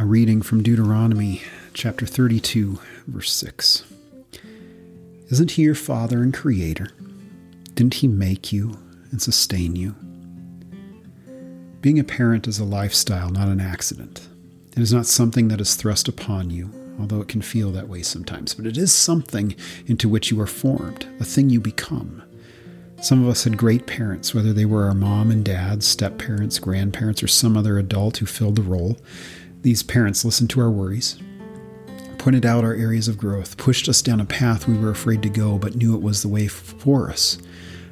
A reading from Deuteronomy chapter 32, verse 6. Isn't he your father and creator? Didn't he make you and sustain you? Being a parent is a lifestyle, not an accident. It is not something that is thrust upon you, although it can feel that way sometimes, but it is something into which you are formed, a thing you become. Some of us had great parents, whether they were our mom and dad, step parents, grandparents, or some other adult who filled the role. These parents listened to our worries, pointed out our areas of growth, pushed us down a path we were afraid to go but knew it was the way for us.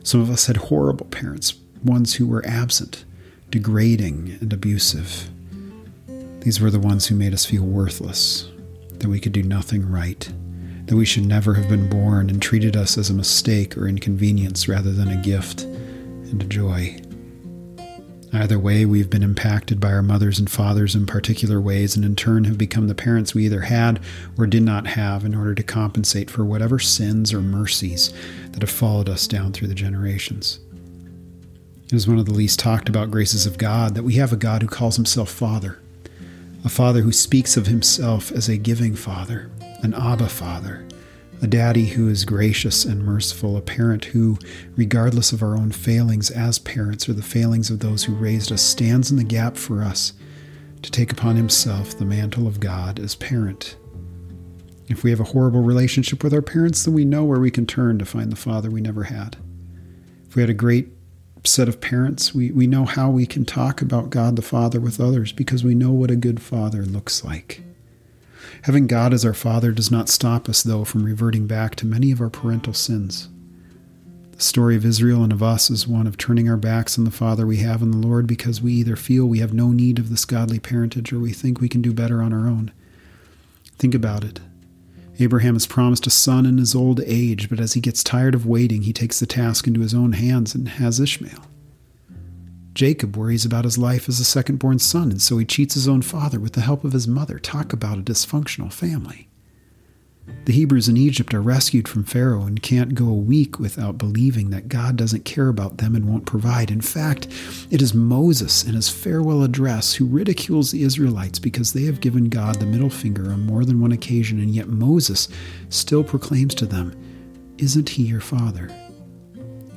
Some of us had horrible parents, ones who were absent, degrading, and abusive. These were the ones who made us feel worthless, that we could do nothing right, that we should never have been born, and treated us as a mistake or inconvenience rather than a gift and a joy. Either way, we've been impacted by our mothers and fathers in particular ways, and in turn have become the parents we either had or did not have in order to compensate for whatever sins or mercies that have followed us down through the generations. It is one of the least talked about graces of God that we have a God who calls himself Father, a Father who speaks of himself as a giving Father, an Abba Father, a daddy who is gracious and merciful, a parent who, regardless of our own failings as parents or the failings of those who raised us, stands in the gap for us to take upon himself the mantle of God as parent. If we have a horrible relationship with our parents, then we know where we can turn to find the father we never had. If we had a great set of parents, we, we know how we can talk about God the Father with others because we know what a good father looks like. Having God as our Father does not stop us, though, from reverting back to many of our parental sins. The story of Israel and of us is one of turning our backs on the Father we have in the Lord because we either feel we have no need of this godly parentage or we think we can do better on our own. Think about it. Abraham is promised a son in his old age, but as he gets tired of waiting, he takes the task into his own hands and has Ishmael. Jacob worries about his life as a second born son, and so he cheats his own father with the help of his mother. Talk about a dysfunctional family. The Hebrews in Egypt are rescued from Pharaoh and can't go a week without believing that God doesn't care about them and won't provide. In fact, it is Moses in his farewell address who ridicules the Israelites because they have given God the middle finger on more than one occasion, and yet Moses still proclaims to them, Isn't he your father?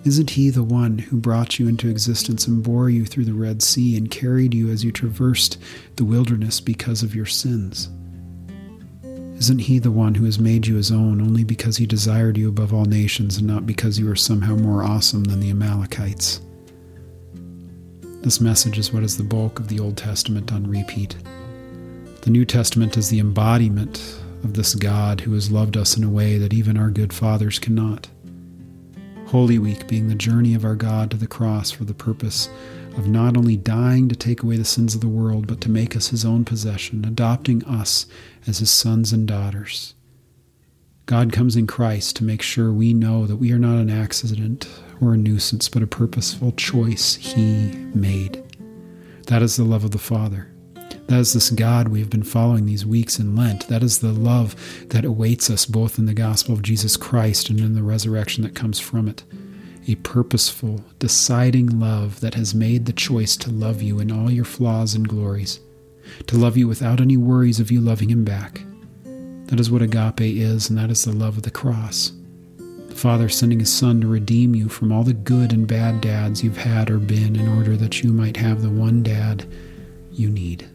Isn't he the one who brought you into existence and bore you through the Red Sea and carried you as you traversed the wilderness because of your sins? Isn't he the one who has made you his own only because he desired you above all nations and not because you are somehow more awesome than the Amalekites? This message is what is the bulk of the Old Testament on repeat. The New Testament is the embodiment of this God who has loved us in a way that even our good fathers cannot. Holy Week being the journey of our God to the cross for the purpose of not only dying to take away the sins of the world, but to make us his own possession, adopting us as his sons and daughters. God comes in Christ to make sure we know that we are not an accident or a nuisance, but a purposeful choice he made. That is the love of the Father. That is this God we have been following these weeks in Lent. That is the love that awaits us both in the gospel of Jesus Christ and in the resurrection that comes from it. A purposeful, deciding love that has made the choice to love you in all your flaws and glories, to love you without any worries of you loving him back. That is what agape is, and that is the love of the cross. The Father sending His Son to redeem you from all the good and bad dads you've had or been in order that you might have the one dad you need.